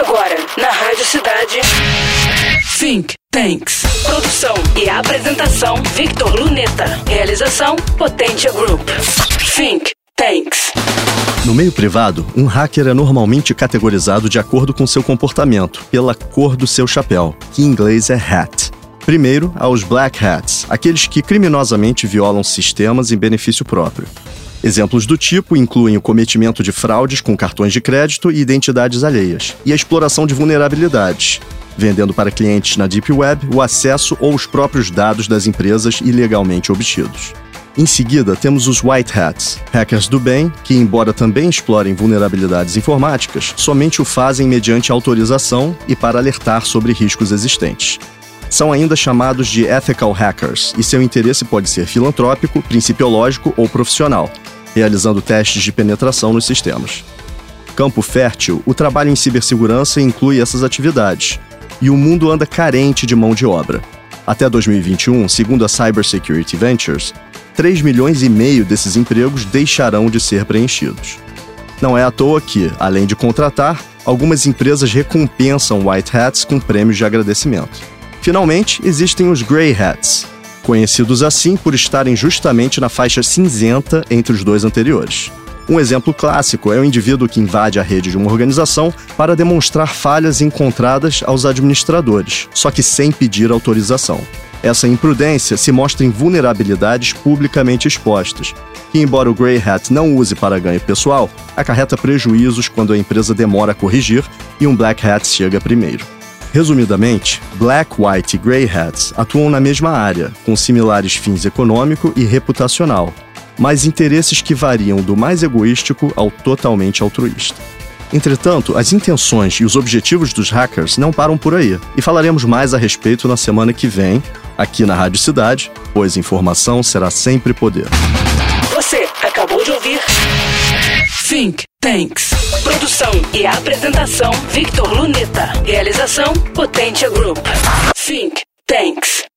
Agora, na Rádio Cidade. Think Tanks. Produção e apresentação: Victor Luneta. Realização: Potência Group. Think Tanks. No meio privado, um hacker é normalmente categorizado de acordo com seu comportamento, pela cor do seu chapéu, que em inglês é hat. Primeiro, há os Black Hats, aqueles que criminosamente violam sistemas em benefício próprio. Exemplos do tipo incluem o cometimento de fraudes com cartões de crédito e identidades alheias, e a exploração de vulnerabilidades, vendendo para clientes na Deep Web o acesso ou os próprios dados das empresas ilegalmente obtidos. Em seguida, temos os White Hats, hackers do bem, que, embora também explorem vulnerabilidades informáticas, somente o fazem mediante autorização e para alertar sobre riscos existentes. São ainda chamados de ethical hackers, e seu interesse pode ser filantrópico, principiológico ou profissional, realizando testes de penetração nos sistemas. Campo fértil, o trabalho em cibersegurança inclui essas atividades, e o mundo anda carente de mão de obra. Até 2021, segundo a Cybersecurity Ventures, 3 milhões e meio desses empregos deixarão de ser preenchidos. Não é à toa que, além de contratar, algumas empresas recompensam white hats com prêmios de agradecimento. Finalmente, existem os grey hats, conhecidos assim por estarem justamente na faixa cinzenta entre os dois anteriores. Um exemplo clássico é o indivíduo que invade a rede de uma organização para demonstrar falhas encontradas aos administradores, só que sem pedir autorização. Essa imprudência se mostra em vulnerabilidades publicamente expostas, que, embora o Grey Hat não use para ganho pessoal, acarreta prejuízos quando a empresa demora a corrigir e um Black Hat chega primeiro. Resumidamente, Black, White e Grey Hats atuam na mesma área, com similares fins econômico e reputacional, mas interesses que variam do mais egoístico ao totalmente altruísta. Entretanto, as intenções e os objetivos dos hackers não param por aí, e falaremos mais a respeito na semana que vem, aqui na Rádio Cidade, pois informação será sempre poder. Você acabou de ouvir Think Tanks. Produção e apresentação: Victor Luneta. Realização: Potência Group. Think Tanks.